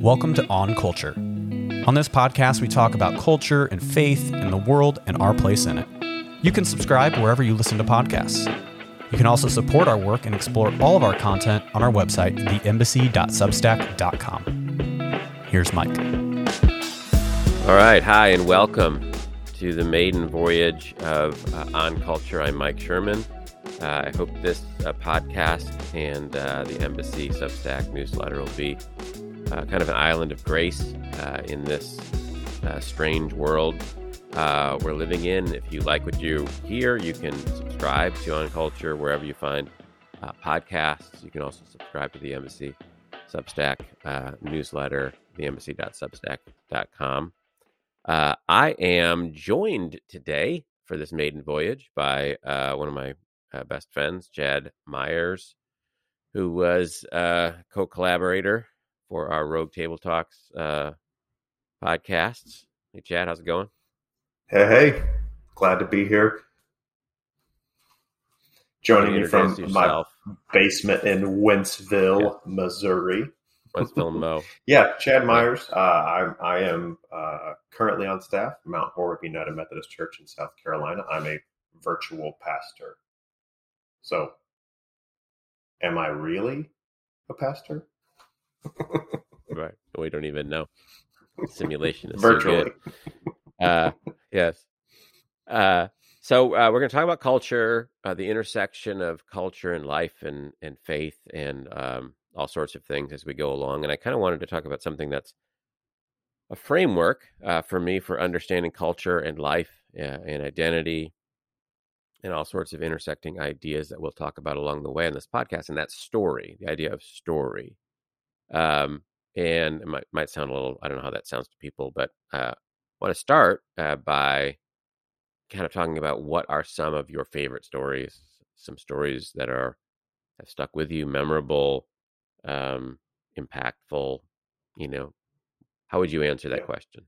Welcome to On Culture. On this podcast, we talk about culture and faith and the world and our place in it. You can subscribe wherever you listen to podcasts. You can also support our work and explore all of our content on our website, theembassy.substack.com. Here's Mike. All right. Hi, and welcome to the maiden voyage of uh, On Culture. I'm Mike Sherman. Uh, I hope this uh, podcast and uh, the Embassy Substack newsletter will be uh, kind of an island of grace uh, in this uh, strange world we're living in. If you like what you hear, you can subscribe to On Culture wherever you find podcasts. You can also subscribe to the Embassy Substack newsletter, theembassy.substack.com. Uh, I am joined today for this maiden voyage by uh, one of my uh, best friends, Chad Myers, who was a co collaborator for our Rogue Table Talks uh, podcasts. Hey, Chad, how's it going? Hey, hey, glad to be here. Joining you from yourself. my basement in Wentzville, yeah. Missouri. Wentzville, Mo. yeah, Chad Myers. Uh, I, I am uh, currently on staff at Mount Horeb United Methodist Church in South Carolina. I'm a virtual pastor. So, am I really a pastor? Right. We don't even know. Simulation is virtually. So uh, yes. Uh, so uh, we're going to talk about culture, uh, the intersection of culture and life and and faith and um, all sorts of things as we go along. And I kind of wanted to talk about something that's a framework uh, for me for understanding culture and life uh, and identity and all sorts of intersecting ideas that we'll talk about along the way in this podcast. And that's story, the idea of story. Um, and it might, might sound a little, I don't know how that sounds to people, but uh, I want to start uh, by kind of talking about what are some of your favorite stories, some stories that are have stuck with you, memorable, um, impactful. You know, how would you answer that question?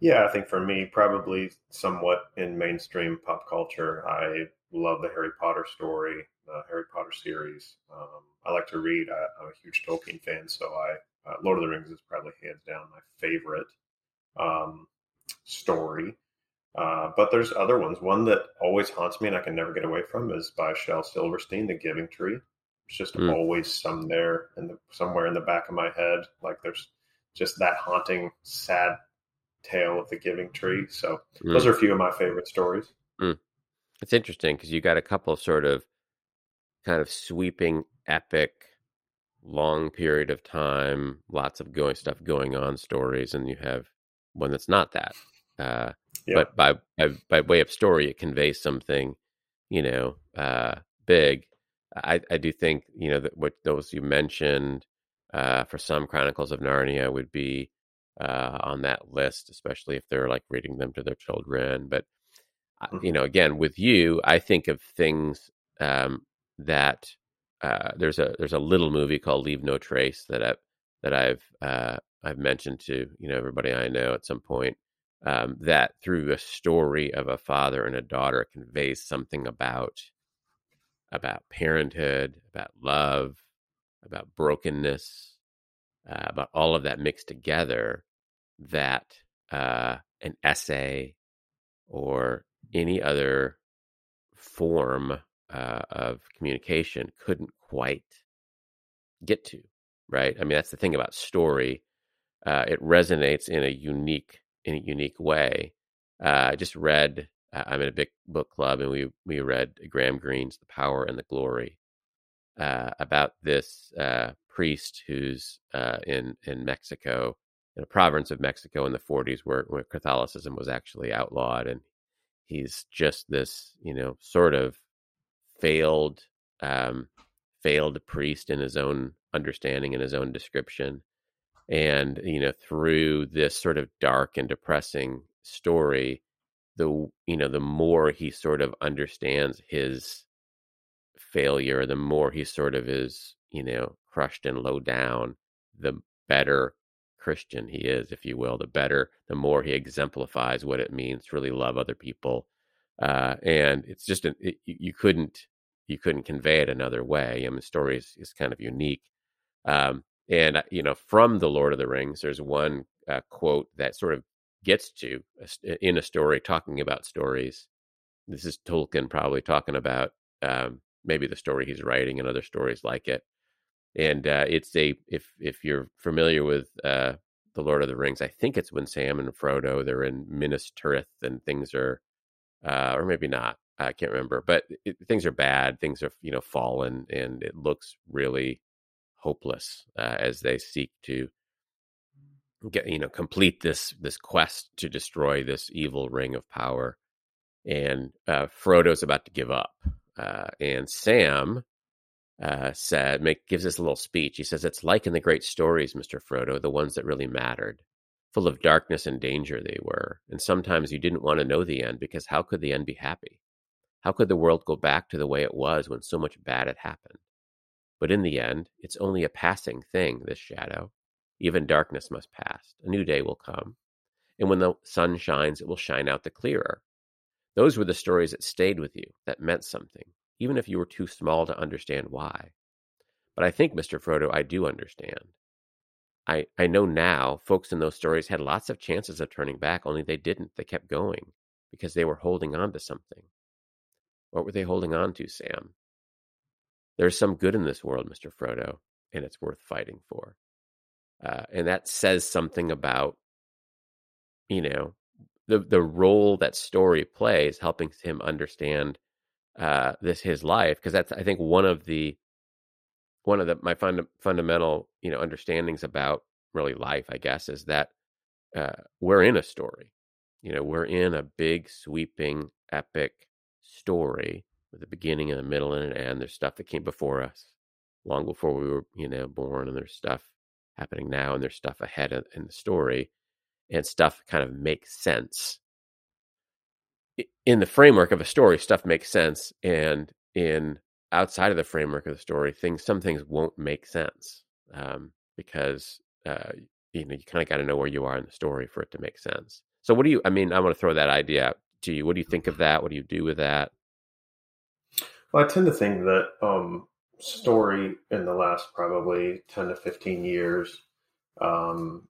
Yeah, I think for me, probably somewhat in mainstream pop culture, I love the Harry Potter story, the Harry Potter series. Um, I like to read. I, am a huge Tolkien fan, so I uh, Lord of the Rings is probably hands down my favorite um, story. Uh, but there's other ones. One that always haunts me and I can never get away from is by Shel Silverstein, The Giving Tree. It's just mm. always some there in the somewhere in the back of my head. Like there's just that haunting, sad tale of the giving tree. So mm. those are a few of my favorite stories. Mm. It's interesting because you got a couple of sort of kind of sweeping, epic, long period of time, lots of going stuff going on stories, and you have one that's not that. Uh, yeah. But by, by, by way of story, it conveys something, you know, uh, big. I, I do think you know that what those you mentioned uh, for some Chronicles of Narnia would be uh, on that list, especially if they're like reading them to their children. But mm-hmm. you know, again, with you, I think of things um, that uh, there's a there's a little movie called Leave No Trace that I that I've uh, I've mentioned to you know everybody I know at some point. Um, that through a story of a father and a daughter conveys something about about parenthood, about love, about brokenness, uh, about all of that mixed together that uh, an essay or any other form uh, of communication couldn't quite get to right? I mean that's the thing about story uh, it resonates in a unique in a unique way. Uh, i just read i'm in a big book club and we we read graham greene's the power and the glory uh, about this uh, priest who's uh, in in Mexico, in a province of Mexico in the 40s, where, where Catholicism was actually outlawed, and he's just this, you know, sort of failed um, failed priest in his own understanding and his own description, and you know, through this sort of dark and depressing story, the you know, the more he sort of understands his failure, the more he sort of is, you know, crushed and low down, the better Christian he is, if you will, the better, the more he exemplifies what it means to really love other people. Uh, and it's just, an, it, you couldn't, you couldn't convey it another way. I mean, the story is, is kind of unique. Um, And uh, you know, from the Lord of the Rings, there's one uh, quote that sort of gets to in a story talking about stories. This is Tolkien probably talking about um, maybe the story he's writing and other stories like it. And uh, it's a if if you're familiar with uh, the Lord of the Rings, I think it's when Sam and Frodo they're in Minas Tirith and things are, uh, or maybe not. I can't remember, but it, things are bad. Things are you know fallen, and it looks really hopeless uh, as they seek to get you know complete this this quest to destroy this evil ring of power. And uh, frodo's about to give up uh, and sam uh, said make gives us a little speech. He says it's like in the great stories mr frodo the ones that really mattered full of darkness and danger they were. And sometimes you didn't want to know the end because how could the end be happy how could the world go back to the way it was when so much bad had happened but in the end it's only a passing thing this shadow even darkness must pass. A new day will come. And when the sun shines, it will shine out the clearer. Those were the stories that stayed with you, that meant something, even if you were too small to understand why. But I think, Mr. Frodo, I do understand. I, I know now folks in those stories had lots of chances of turning back, only they didn't. They kept going because they were holding on to something. What were they holding on to, Sam? There's some good in this world, Mr. Frodo, and it's worth fighting for. Uh, and that says something about, you know, the the role that story plays, helping him understand uh, this his life, because that's I think one of the one of the my fund, fundamental you know understandings about really life, I guess, is that uh, we're in a story. You know, we're in a big, sweeping, epic story with a beginning and a middle and an end. There's stuff that came before us, long before we were, you know, born, and there's stuff happening now and there's stuff ahead in the story and stuff kind of makes sense in the framework of a story stuff makes sense and in outside of the framework of the story things some things won't make sense um, because uh, you know you kind of got to know where you are in the story for it to make sense so what do you i mean i want to throw that idea out to you what do you think of that what do you do with that well i tend to think that um, story in the last probably 10 to 15 years. Um,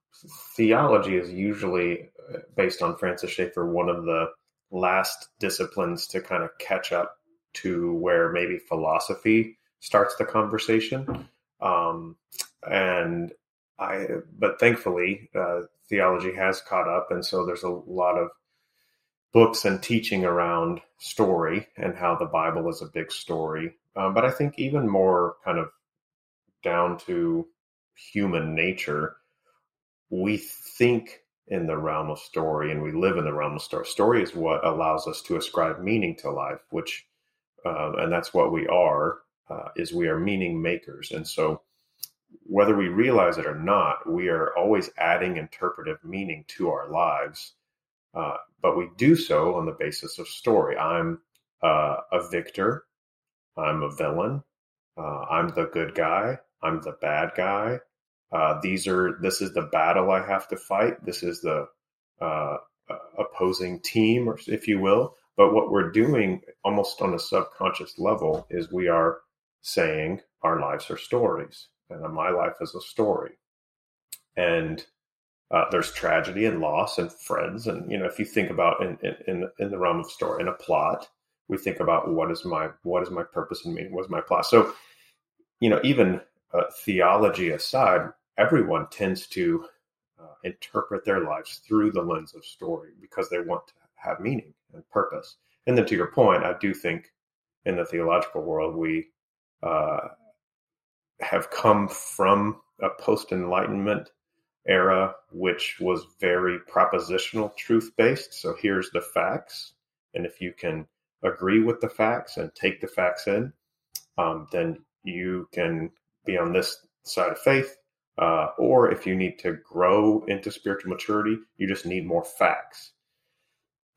theology is usually, uh, based on Francis Schaeffer, one of the last disciplines to kind of catch up to where maybe philosophy starts the conversation. Um, and I, but thankfully, uh, theology has caught up. And so there's a lot of books and teaching around story and how the Bible is a big story. Um, but I think even more kind of down to human nature, we think in the realm of story and we live in the realm of story. Story is what allows us to ascribe meaning to life, which, uh, and that's what we are, uh, is we are meaning makers. And so whether we realize it or not, we are always adding interpretive meaning to our lives. Uh, but we do so on the basis of story. I'm uh, a victor I'm a villain. Uh, I'm the good guy. I'm the bad guy. Uh, these are this is the battle I have to fight. This is the uh, opposing team, if you will. But what we're doing, almost on a subconscious level, is we are saying our lives are stories, and my life is a story. And uh, there's tragedy and loss and friends, and you know, if you think about in in in the realm of story, in a plot, we think about what is my what is my purpose and meaning, what's my plot. So, you know, even uh, theology aside, everyone tends to uh, interpret their lives through the lens of story because they want to have meaning and purpose. And then, to your point, I do think in the theological world we uh, have come from a post Enlightenment era, which was very propositional, truth based. So here's the facts, and if you can agree with the facts and take the facts in, um, then you can be on this side of faith. Uh, or if you need to grow into spiritual maturity, you just need more facts.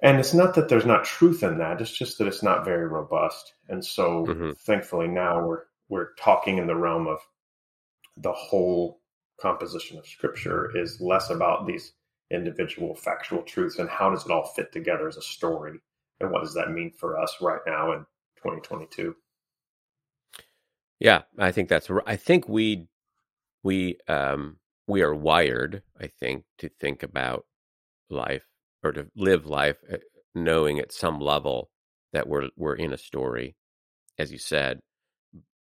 And it's not that there's not truth in that; it's just that it's not very robust. And so, mm-hmm. thankfully, now we're we're talking in the realm of the whole composition of Scripture is less about these individual factual truths and how does it all fit together as a story and what does that mean for us right now in 2022 yeah i think that's i think we we um, we are wired, I think, to think about life or to live life uh, knowing at some level that we're we're in a story, as you said.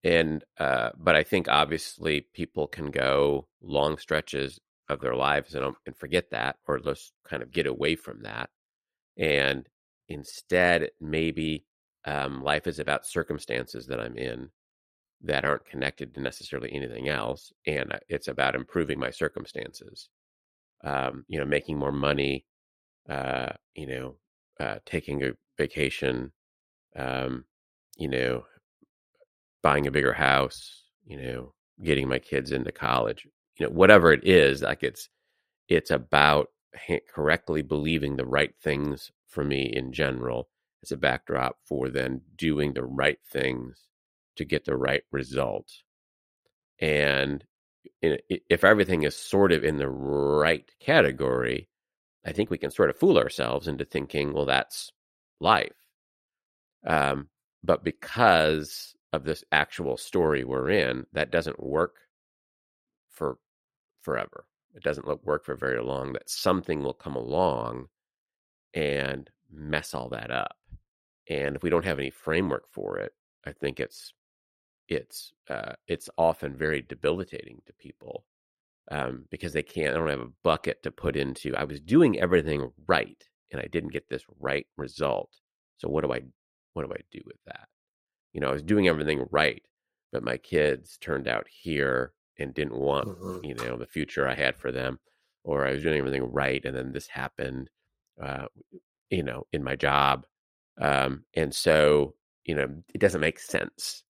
And uh, but I think obviously people can go long stretches of their lives and, um, and forget that, or just kind of get away from that, and instead maybe um, life is about circumstances that I'm in that aren't connected to necessarily anything else, and uh, it's about improving my circumstances. Um, you know, making more money, uh, you know, uh, taking a vacation, um, you know, buying a bigger house, you know, getting my kids into college, you know, whatever it is, like it's it's about correctly believing the right things for me in general as a backdrop for then doing the right things to get the right result. And if everything is sort of in the right category, I think we can sort of fool ourselves into thinking, well, that's life. Um, but because of this actual story we're in, that doesn't work for forever. It doesn't work for very long. That something will come along and mess all that up. And if we don't have any framework for it, I think it's it's uh, it's often very debilitating to people um, because they can't. I don't have a bucket to put into. I was doing everything right, and I didn't get this right result. So what do I what do I do with that? You know, I was doing everything right, but my kids turned out here and didn't want mm-hmm. you know the future I had for them, or I was doing everything right, and then this happened. Uh, you know, in my job, um, and so you know, it doesn't make sense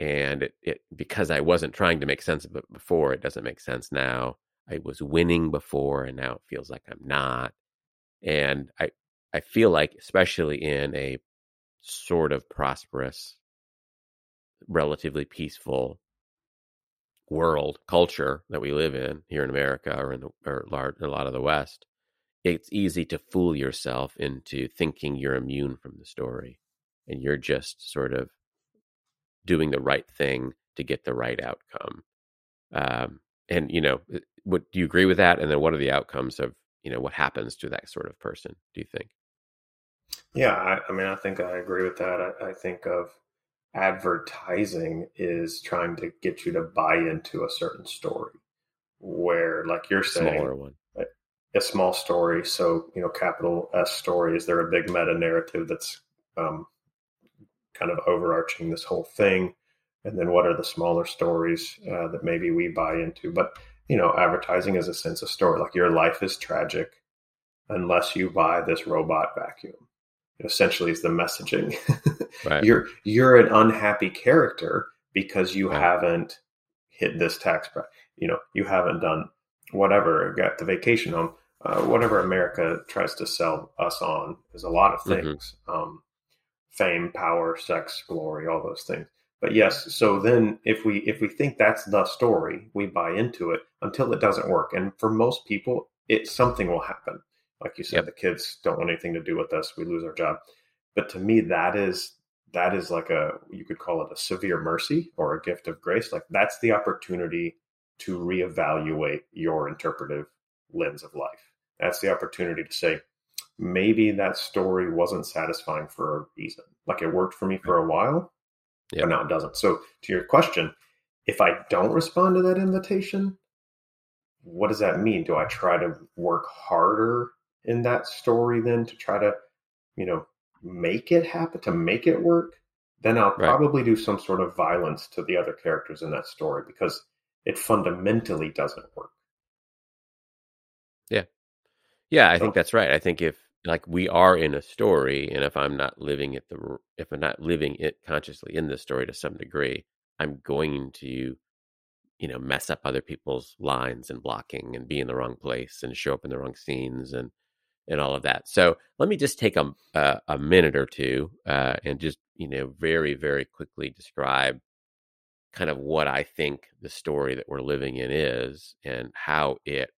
and it, it because I wasn't trying to make sense of it before, it doesn't make sense now. I was winning before, and now it feels like I'm not. And I I feel like, especially in a sort of prosperous, relatively peaceful world culture that we live in here in America or in the or large, a lot of the West, it's easy to fool yourself into thinking you're immune from the story, and you're just sort of doing the right thing to get the right outcome. Um, and you know, what do you agree with that? And then what are the outcomes of you know what happens to that sort of person? Do you think? Yeah, I, I mean, I think I agree with that. I, I, think of advertising is trying to get you to buy into a certain story, where, like you're saying, smaller one, a, a small story. So you know, capital S story. Is there a big meta narrative that's um, kind of overarching this whole thing? And then what are the smaller stories uh, that maybe we buy into? But you know advertising is a sense of story. Like your life is tragic unless you buy this robot vacuum. it essentially is the messaging right. you're you're an unhappy character because you right. haven't hit this tax bracket you know you haven't done whatever got the vacation home uh, whatever america tries to sell us on is a lot of mm-hmm. things mm-hmm. um, fame, power, sex, glory, all those things. But yes, so then if we if we think that's the story, we buy into it until it doesn't work. And for most people, it something will happen. Like you said, yep. the kids don't want anything to do with us. We lose our job. But to me, that is that is like a you could call it a severe mercy or a gift of grace. Like that's the opportunity to reevaluate your interpretive lens of life. That's the opportunity to say, maybe that story wasn't satisfying for a reason. Like it worked for me for a while, but now it doesn't. So to your question, if I don't respond to that invitation, what does that mean? Do I try to work harder in that story then to try to, you know, make it happen, to make it work? Then I'll right. probably do some sort of violence to the other characters in that story because it fundamentally doesn't work. Yeah. Yeah, I so, think that's right. I think if like we are in a story and if i'm not living it the if i'm not living it consciously in the story to some degree i'm going to you know mess up other people's lines and blocking and be in the wrong place and show up in the wrong scenes and and all of that so let me just take a a, a minute or two uh, and just you know very very quickly describe kind of what i think the story that we're living in is and how it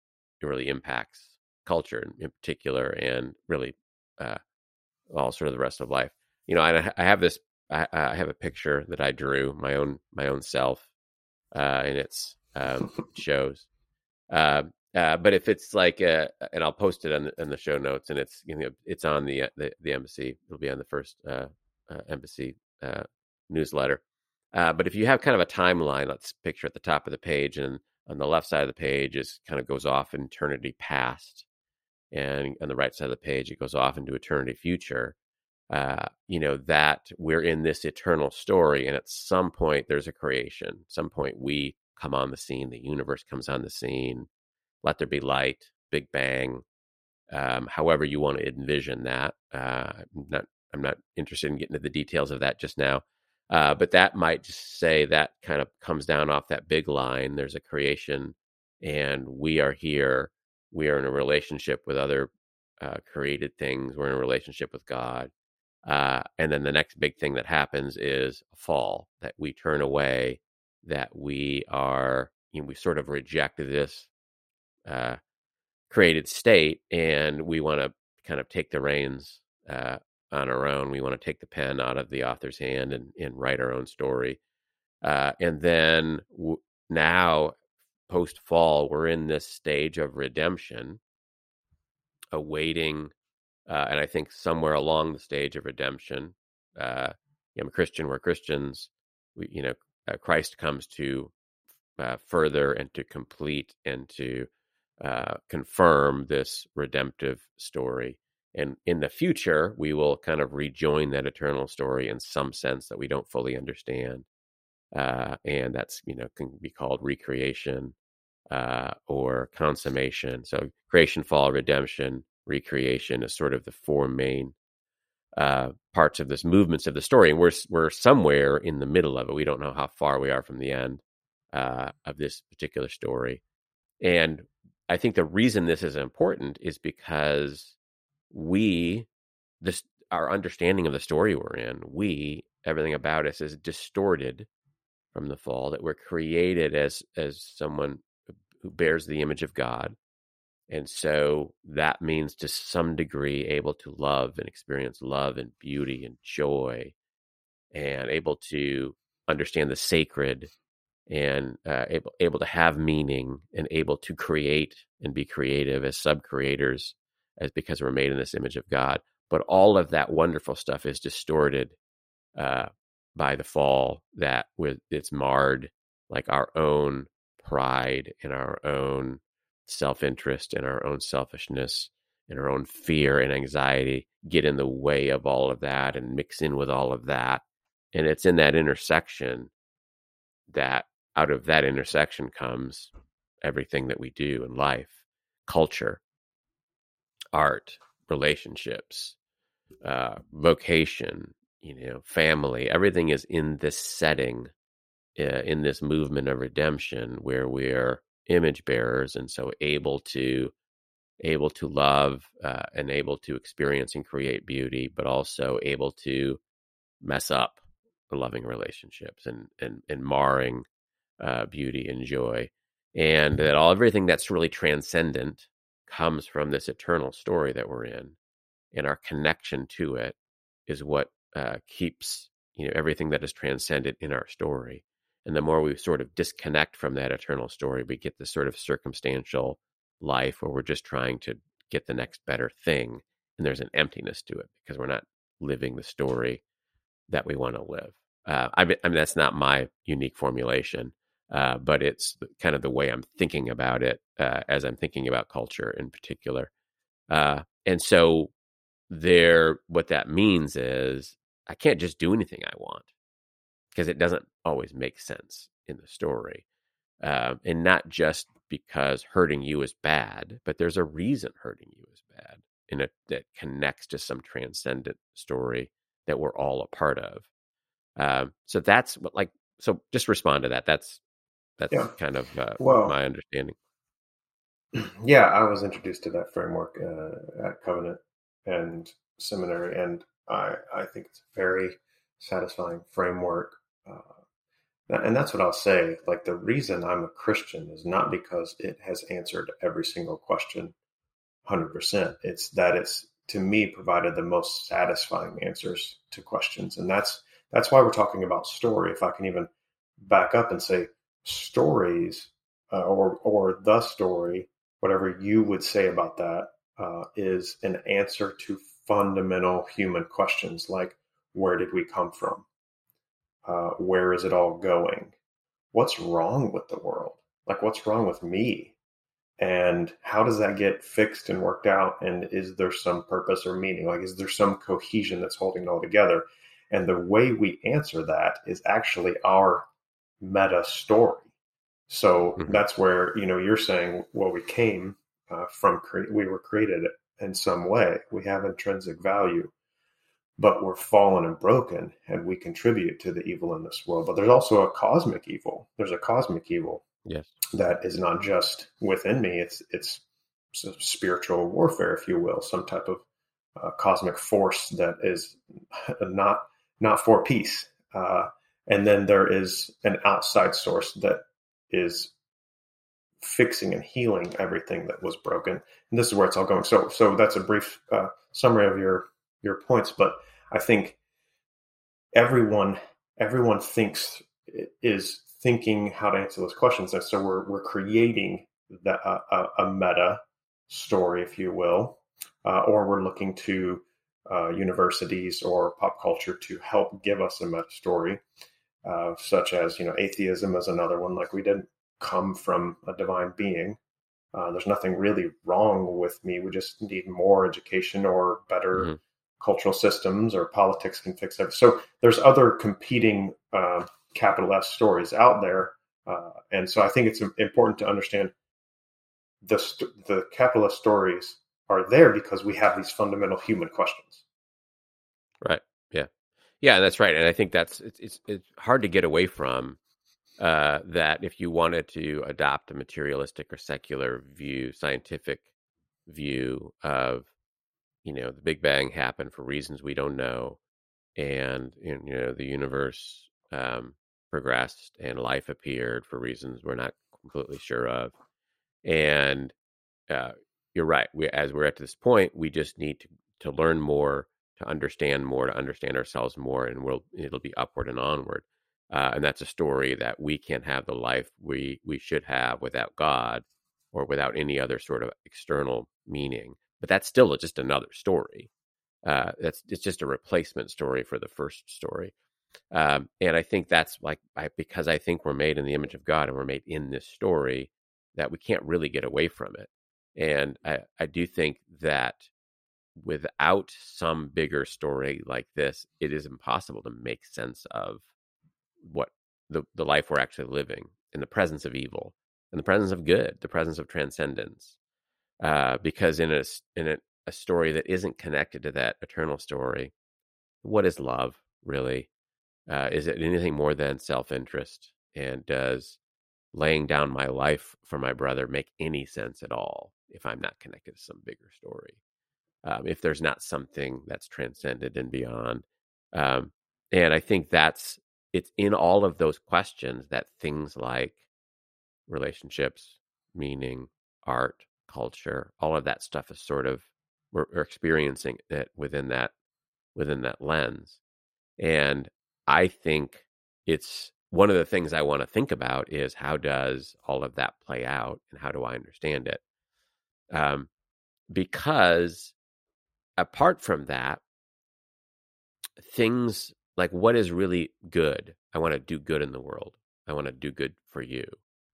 really impacts culture in particular, and really uh, all sort of the rest of life. You know, I, I have this. I, I, have a picture that I drew my own my own self, uh, and it's um, shows. Uh, uh, but if it's like, uh, and I'll post it on the, on the show notes, and it's you know it's on the the, the embassy. It'll be on the first uh, uh, embassy uh, newsletter. but if you have kind of a timeline, let's picture at the top of the page, and on the left side of the page is kind of goes off eternity past, and on the right side of the page it goes off into eternity future. you know that we're in this eternal story, and at some point there's a creation. some point we come on the scene. The universe comes on the scene let there be light, big bang, um, however you want to envision that. Uh, I'm not I'm not interested in getting into the details of that just now, uh, but that might just say that kind of comes down off that big line. There's a creation, and we are here. We are in a relationship with other uh, created things. We're in a relationship with God. Uh, and then the next big thing that happens is a fall that we turn away, that we are, you know, we sort of reject this uh, created state, and we want to kind of take the reins uh, on our own. We want to take the pen out of the author's hand and, and write our own story. Uh, and then w- now, post fall, we're in this stage of redemption, awaiting. Uh, and I think somewhere along the stage of redemption, uh, I'm a Christian. We're Christians. We, you know, uh, Christ comes to uh, further and to complete and to uh, confirm this redemptive story. And in the future, we will kind of rejoin that eternal story in some sense that we don't fully understand. Uh, and that's, you know, can be called recreation uh, or consummation. So creation, fall, redemption, recreation is sort of the four main uh, parts of this movements of the story. And we're, we're somewhere in the middle of it. We don't know how far we are from the end uh, of this particular story. And I think the reason this is important is because we, this, our understanding of the story we're in, we, everything about us is distorted from the fall. That we're created as as someone who bears the image of God, and so that means to some degree able to love and experience love and beauty and joy, and able to understand the sacred and uh, able able to have meaning and able to create and be creative as sub creators as because we're made in this image of God. But all of that wonderful stuff is distorted uh, by the fall. That with it's marred, like our own pride and our own self interest and our own selfishness and our own fear and anxiety get in the way of all of that and mix in with all of that. And it's in that intersection that out of that intersection comes everything that we do in life culture art relationships uh, vocation you know family everything is in this setting uh, in this movement of redemption where we're image bearers and so able to able to love uh, and able to experience and create beauty but also able to mess up loving relationships and and, and marring uh, beauty and joy, and that all everything that's really transcendent comes from this eternal story that we're in, and our connection to it is what uh, keeps you know everything that is transcendent in our story. And the more we sort of disconnect from that eternal story, we get this sort of circumstantial life where we're just trying to get the next better thing, and there's an emptiness to it because we're not living the story that we want to live. Uh, I, mean, I mean, that's not my unique formulation. Uh, but it's kind of the way I'm thinking about it uh, as I'm thinking about culture in particular. Uh, and so, there, what that means is I can't just do anything I want because it doesn't always make sense in the story. Uh, and not just because hurting you is bad, but there's a reason hurting you is bad, and it that connects to some transcendent story that we're all a part of. Um, so that's what, like, so just respond to that. That's that's yeah. kind of uh, well, my understanding. Yeah, I was introduced to that framework uh, at Covenant and seminary, and I I think it's a very satisfying framework. Uh, and that's what I'll say. Like the reason I'm a Christian is not because it has answered every single question, hundred percent. It's that it's to me provided the most satisfying answers to questions, and that's that's why we're talking about story. If I can even back up and say stories uh, or or the story, whatever you would say about that, uh, is an answer to fundamental human questions like where did we come from? Uh, where is it all going? What's wrong with the world? Like, what's wrong with me? And how does that get fixed and worked out? And is there some purpose or meaning? Like, is there some cohesion that's holding it all together? And the way we answer that is actually our meta story. So mm-hmm. that's where, you know, you're saying, well, we came uh, from, cre- we were created in some way. We have intrinsic value but we're fallen and broken and we contribute to the evil in this world but there's also a cosmic evil there's a cosmic evil yes that is not just within me it's it's spiritual warfare if you will some type of uh, cosmic force that is not not for peace uh, and then there is an outside source that is fixing and healing everything that was broken. And this is where it's all going. So so that's a brief uh, summary of your your points, but I think everyone everyone thinks is thinking how to answer those questions, and so we're we're creating the, a, a meta story, if you will, uh, or we're looking to uh, universities or pop culture to help give us a meta story, uh, such as you know atheism is another one. Like we didn't come from a divine being. Uh, there's nothing really wrong with me. We just need more education or better mm-hmm cultural systems or politics can fix everything. So there's other competing uh, capital S stories out there, uh, and so I think it's important to understand the st- the capital S stories are there because we have these fundamental human questions. Right. Yeah. That's right, and I think that's it's it's, it's hard to get away from. Uh, that if you wanted to adopt a materialistic or secular view, scientific view of you know the big bang happened for reasons we don't know and you know the universe um, progressed and life appeared for reasons we're not completely sure of and uh, you're right we as we're at this point we just need to to learn more to understand more to understand ourselves more and we'll it'll be upward and onward uh, and that's a story that we can't have the life we we should have without god or without any other sort of external meaning but that's still just another story. Uh, that's it's just a replacement story for the first story. Um, and I think that's like I, because I think we're made in the image of God and we're made in this story that we can't really get away from it. And I, I do think that without some bigger story like this, it is impossible to make sense of what the, the life we're actually living in the presence of evil, in the presence of good, the presence of transcendence, uh, because in a in a, a story that isn't connected to that eternal story, what is love really? Uh, is it anything more than self interest? And does laying down my life for my brother make any sense at all if I'm not connected to some bigger story? Um, if there's not something that's transcended and beyond. Um, and I think that's it's in all of those questions that things like relationships, meaning, art, culture, all of that stuff is sort of we're, we're experiencing it within that within that lens. And I think it's one of the things I want to think about is how does all of that play out and how do I understand it? Um, because apart from that, things like what is really good? I want to do good in the world. I want to do good for you.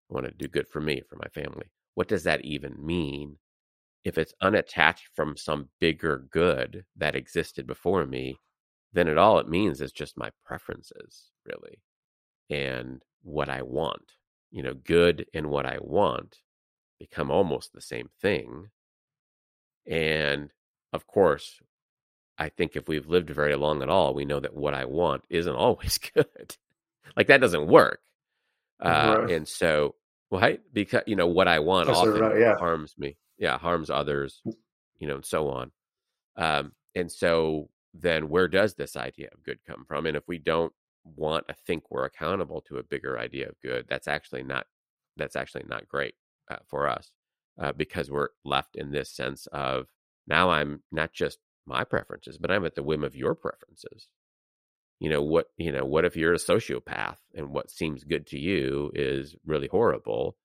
I want to do good for me, for my family what does that even mean? If it's unattached from some bigger good that existed before me, then it all it means is just my preferences, really, and what I want. You know, good and what I want become almost the same thing. And of course, I think if we've lived very long at all, we know that what I want isn't always good. like that doesn't work. Uh, right. And so right? Because you know what I want That's often right, yeah. harms me. Yeah, harms others. Mm. You know, and so on. Um, and so then, where does this idea of good come from? And if we don't want to think we're accountable to a bigger idea of good, that's actually not that's actually not great uh, for us uh, because we're left in this sense of now I'm not just my preferences, but I'm at the whim of your preferences you know what you know what if you're a sociopath and what seems good to you is really horrible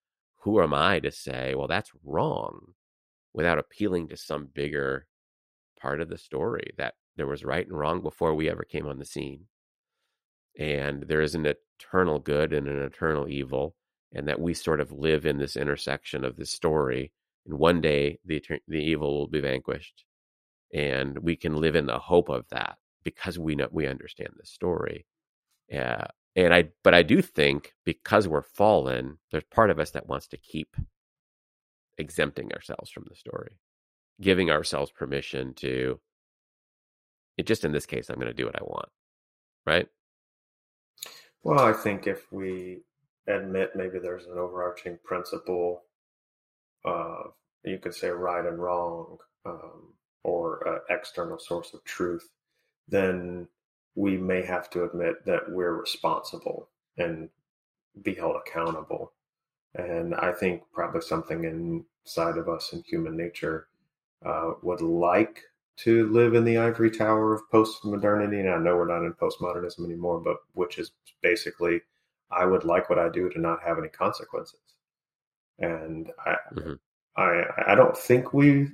who am I to say, well, that's wrong without appealing to some bigger part of the story that there was right and wrong before we ever came on the scene. And there is an eternal good and an eternal evil, and that we sort of live in this intersection of this story. And one day the, the evil will be vanquished. And we can live in the hope of that because we know we understand the story. Yeah. And I, but I do think because we're fallen, there's part of us that wants to keep exempting ourselves from the story, giving ourselves permission to, it just in this case, I'm going to do what I want. Right. Well, I think if we admit maybe there's an overarching principle, uh, you could say right and wrong, um, or external source of truth, then we may have to admit that we're responsible and be held accountable. And I think probably something inside of us in human nature uh, would like to live in the ivory tower of post modernity. And I know we're not in postmodernism anymore, but which is basically, I would like what I do to not have any consequences. And I, mm-hmm. I, I don't think we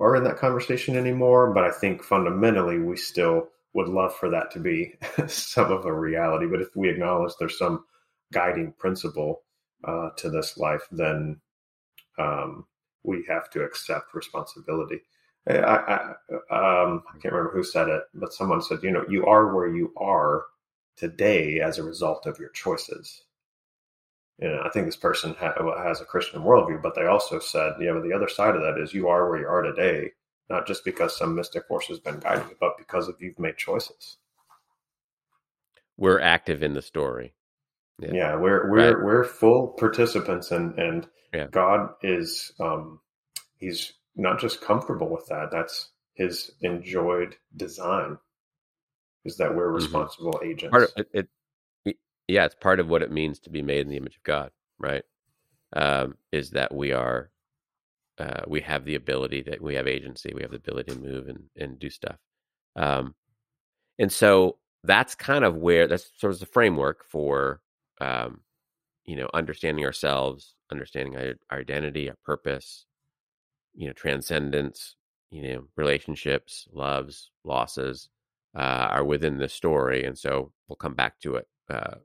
are in that conversation anymore, but I think fundamentally we still would love for that to be some of a reality. But if we acknowledge there's some guiding principle uh, to this life, then um, we have to accept responsibility. I, I, um, I, can't remember who said it, but someone said, you know, you are where you are today as a result of your choices. You know, I think this person ha- has a Christian worldview, but they also said, yeah, but the other side of that is you are where you are today not just because some mystic force has been guiding you, but because of you've made choices. We're active in the story. Yeah, yeah we're we're right. we're full participants, and and yeah. God is um, he's not just comfortable with that. That's his enjoyed design. Is that we're mm-hmm. responsible mm-hmm. agents? Part of it, it, yeah, it's part of what it means to be made in the image of God, right? Um, is that we are uh, we have the ability that we have agency, we have the ability to move and, and do stuff. Um, and so that's kind of where that's sort of the framework for, um, you know, understanding ourselves, understanding our, our identity, our purpose, you know, transcendence, you know, relationships, loves, losses uh, are within the story. And so we'll come back to it. Uh,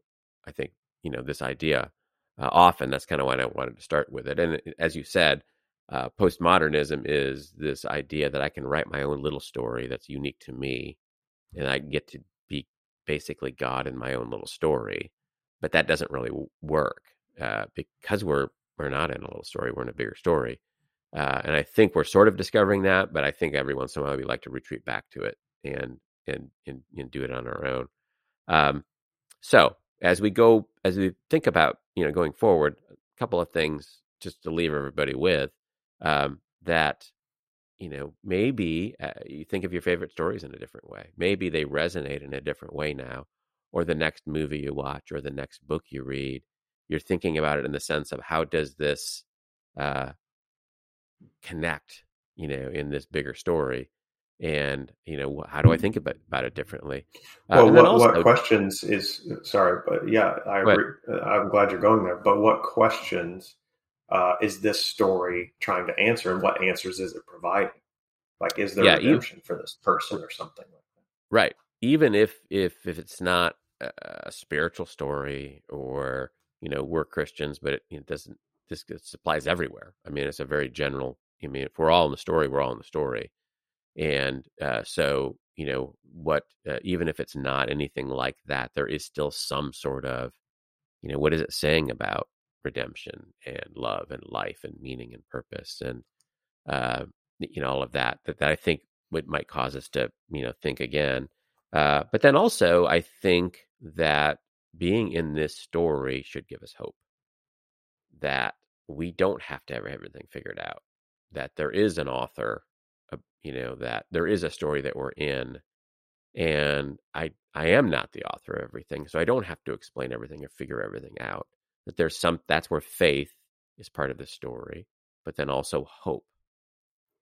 I think, you know, this idea uh, often. That's kind of why I wanted to start with it. And as you said, uh, postmodernism is this idea that I can write my own little story that's unique to me, and I get to be basically God in my own little story. But that doesn't really work uh, because we're we're not in a little story; we're in a bigger story. Uh, and I think we're sort of discovering that, but I think every once in a while we like to retreat back to it and and and, and do it on our own. Um, so as we go, as we think about you know going forward, a couple of things just to leave everybody with um, that you know maybe uh, you think of your favorite stories in a different way. Maybe they resonate in a different way now or the next movie you watch or the next book you read you're thinking about it in the sense of how does this uh, connect you know in this bigger story and you know how do i think about, about it differently uh, well what, also, what questions is sorry but yeah i agree, uh, i'm glad you're going there but what questions uh, is this story trying to answer, and what answers is it providing? Like, is there yeah, redemption even, for this person or something like that? Right. Even if if if it's not a spiritual story, or you know, we're Christians, but it, it doesn't. This applies everywhere. I mean, it's a very general. I mean, if we're all in the story, we're all in the story, and uh, so you know what? Uh, even if it's not anything like that, there is still some sort of, you know, what is it saying about redemption and love and life and meaning and purpose and uh, you know all of that, that that I think would might cause us to you know think again. Uh, but then also I think that being in this story should give us hope that we don't have to have everything figured out. That there is an author, you know, that there is a story that we're in, and I I am not the author of everything, so I don't have to explain everything or figure everything out that there's some that's where faith is part of the story, but then also hope.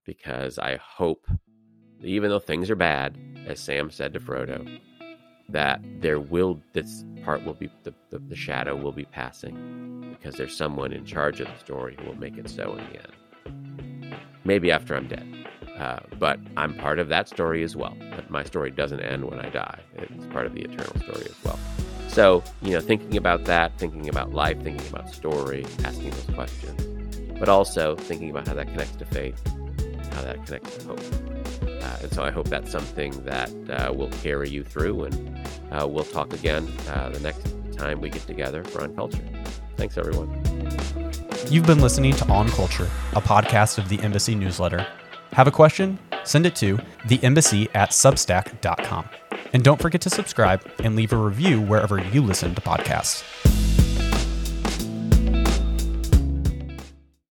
Because I hope even though things are bad, as Sam said to Frodo, that there will this part will be the, the, the shadow will be passing because there's someone in charge of the story who will make it so in the end. Maybe after I'm dead. Uh, but I'm part of that story as well. But my story doesn't end when I die. It's part of the eternal story as well. So, you know, thinking about that, thinking about life, thinking about story, asking those questions, but also thinking about how that connects to faith, how that connects to hope. Uh, and so I hope that's something that uh, will carry you through, and uh, we'll talk again uh, the next time we get together for On Culture. Thanks, everyone. You've been listening to On Culture, a podcast of the Embassy newsletter. Have a question? Send it to theembassy at substack.com. And don't forget to subscribe and leave a review wherever you listen to podcasts.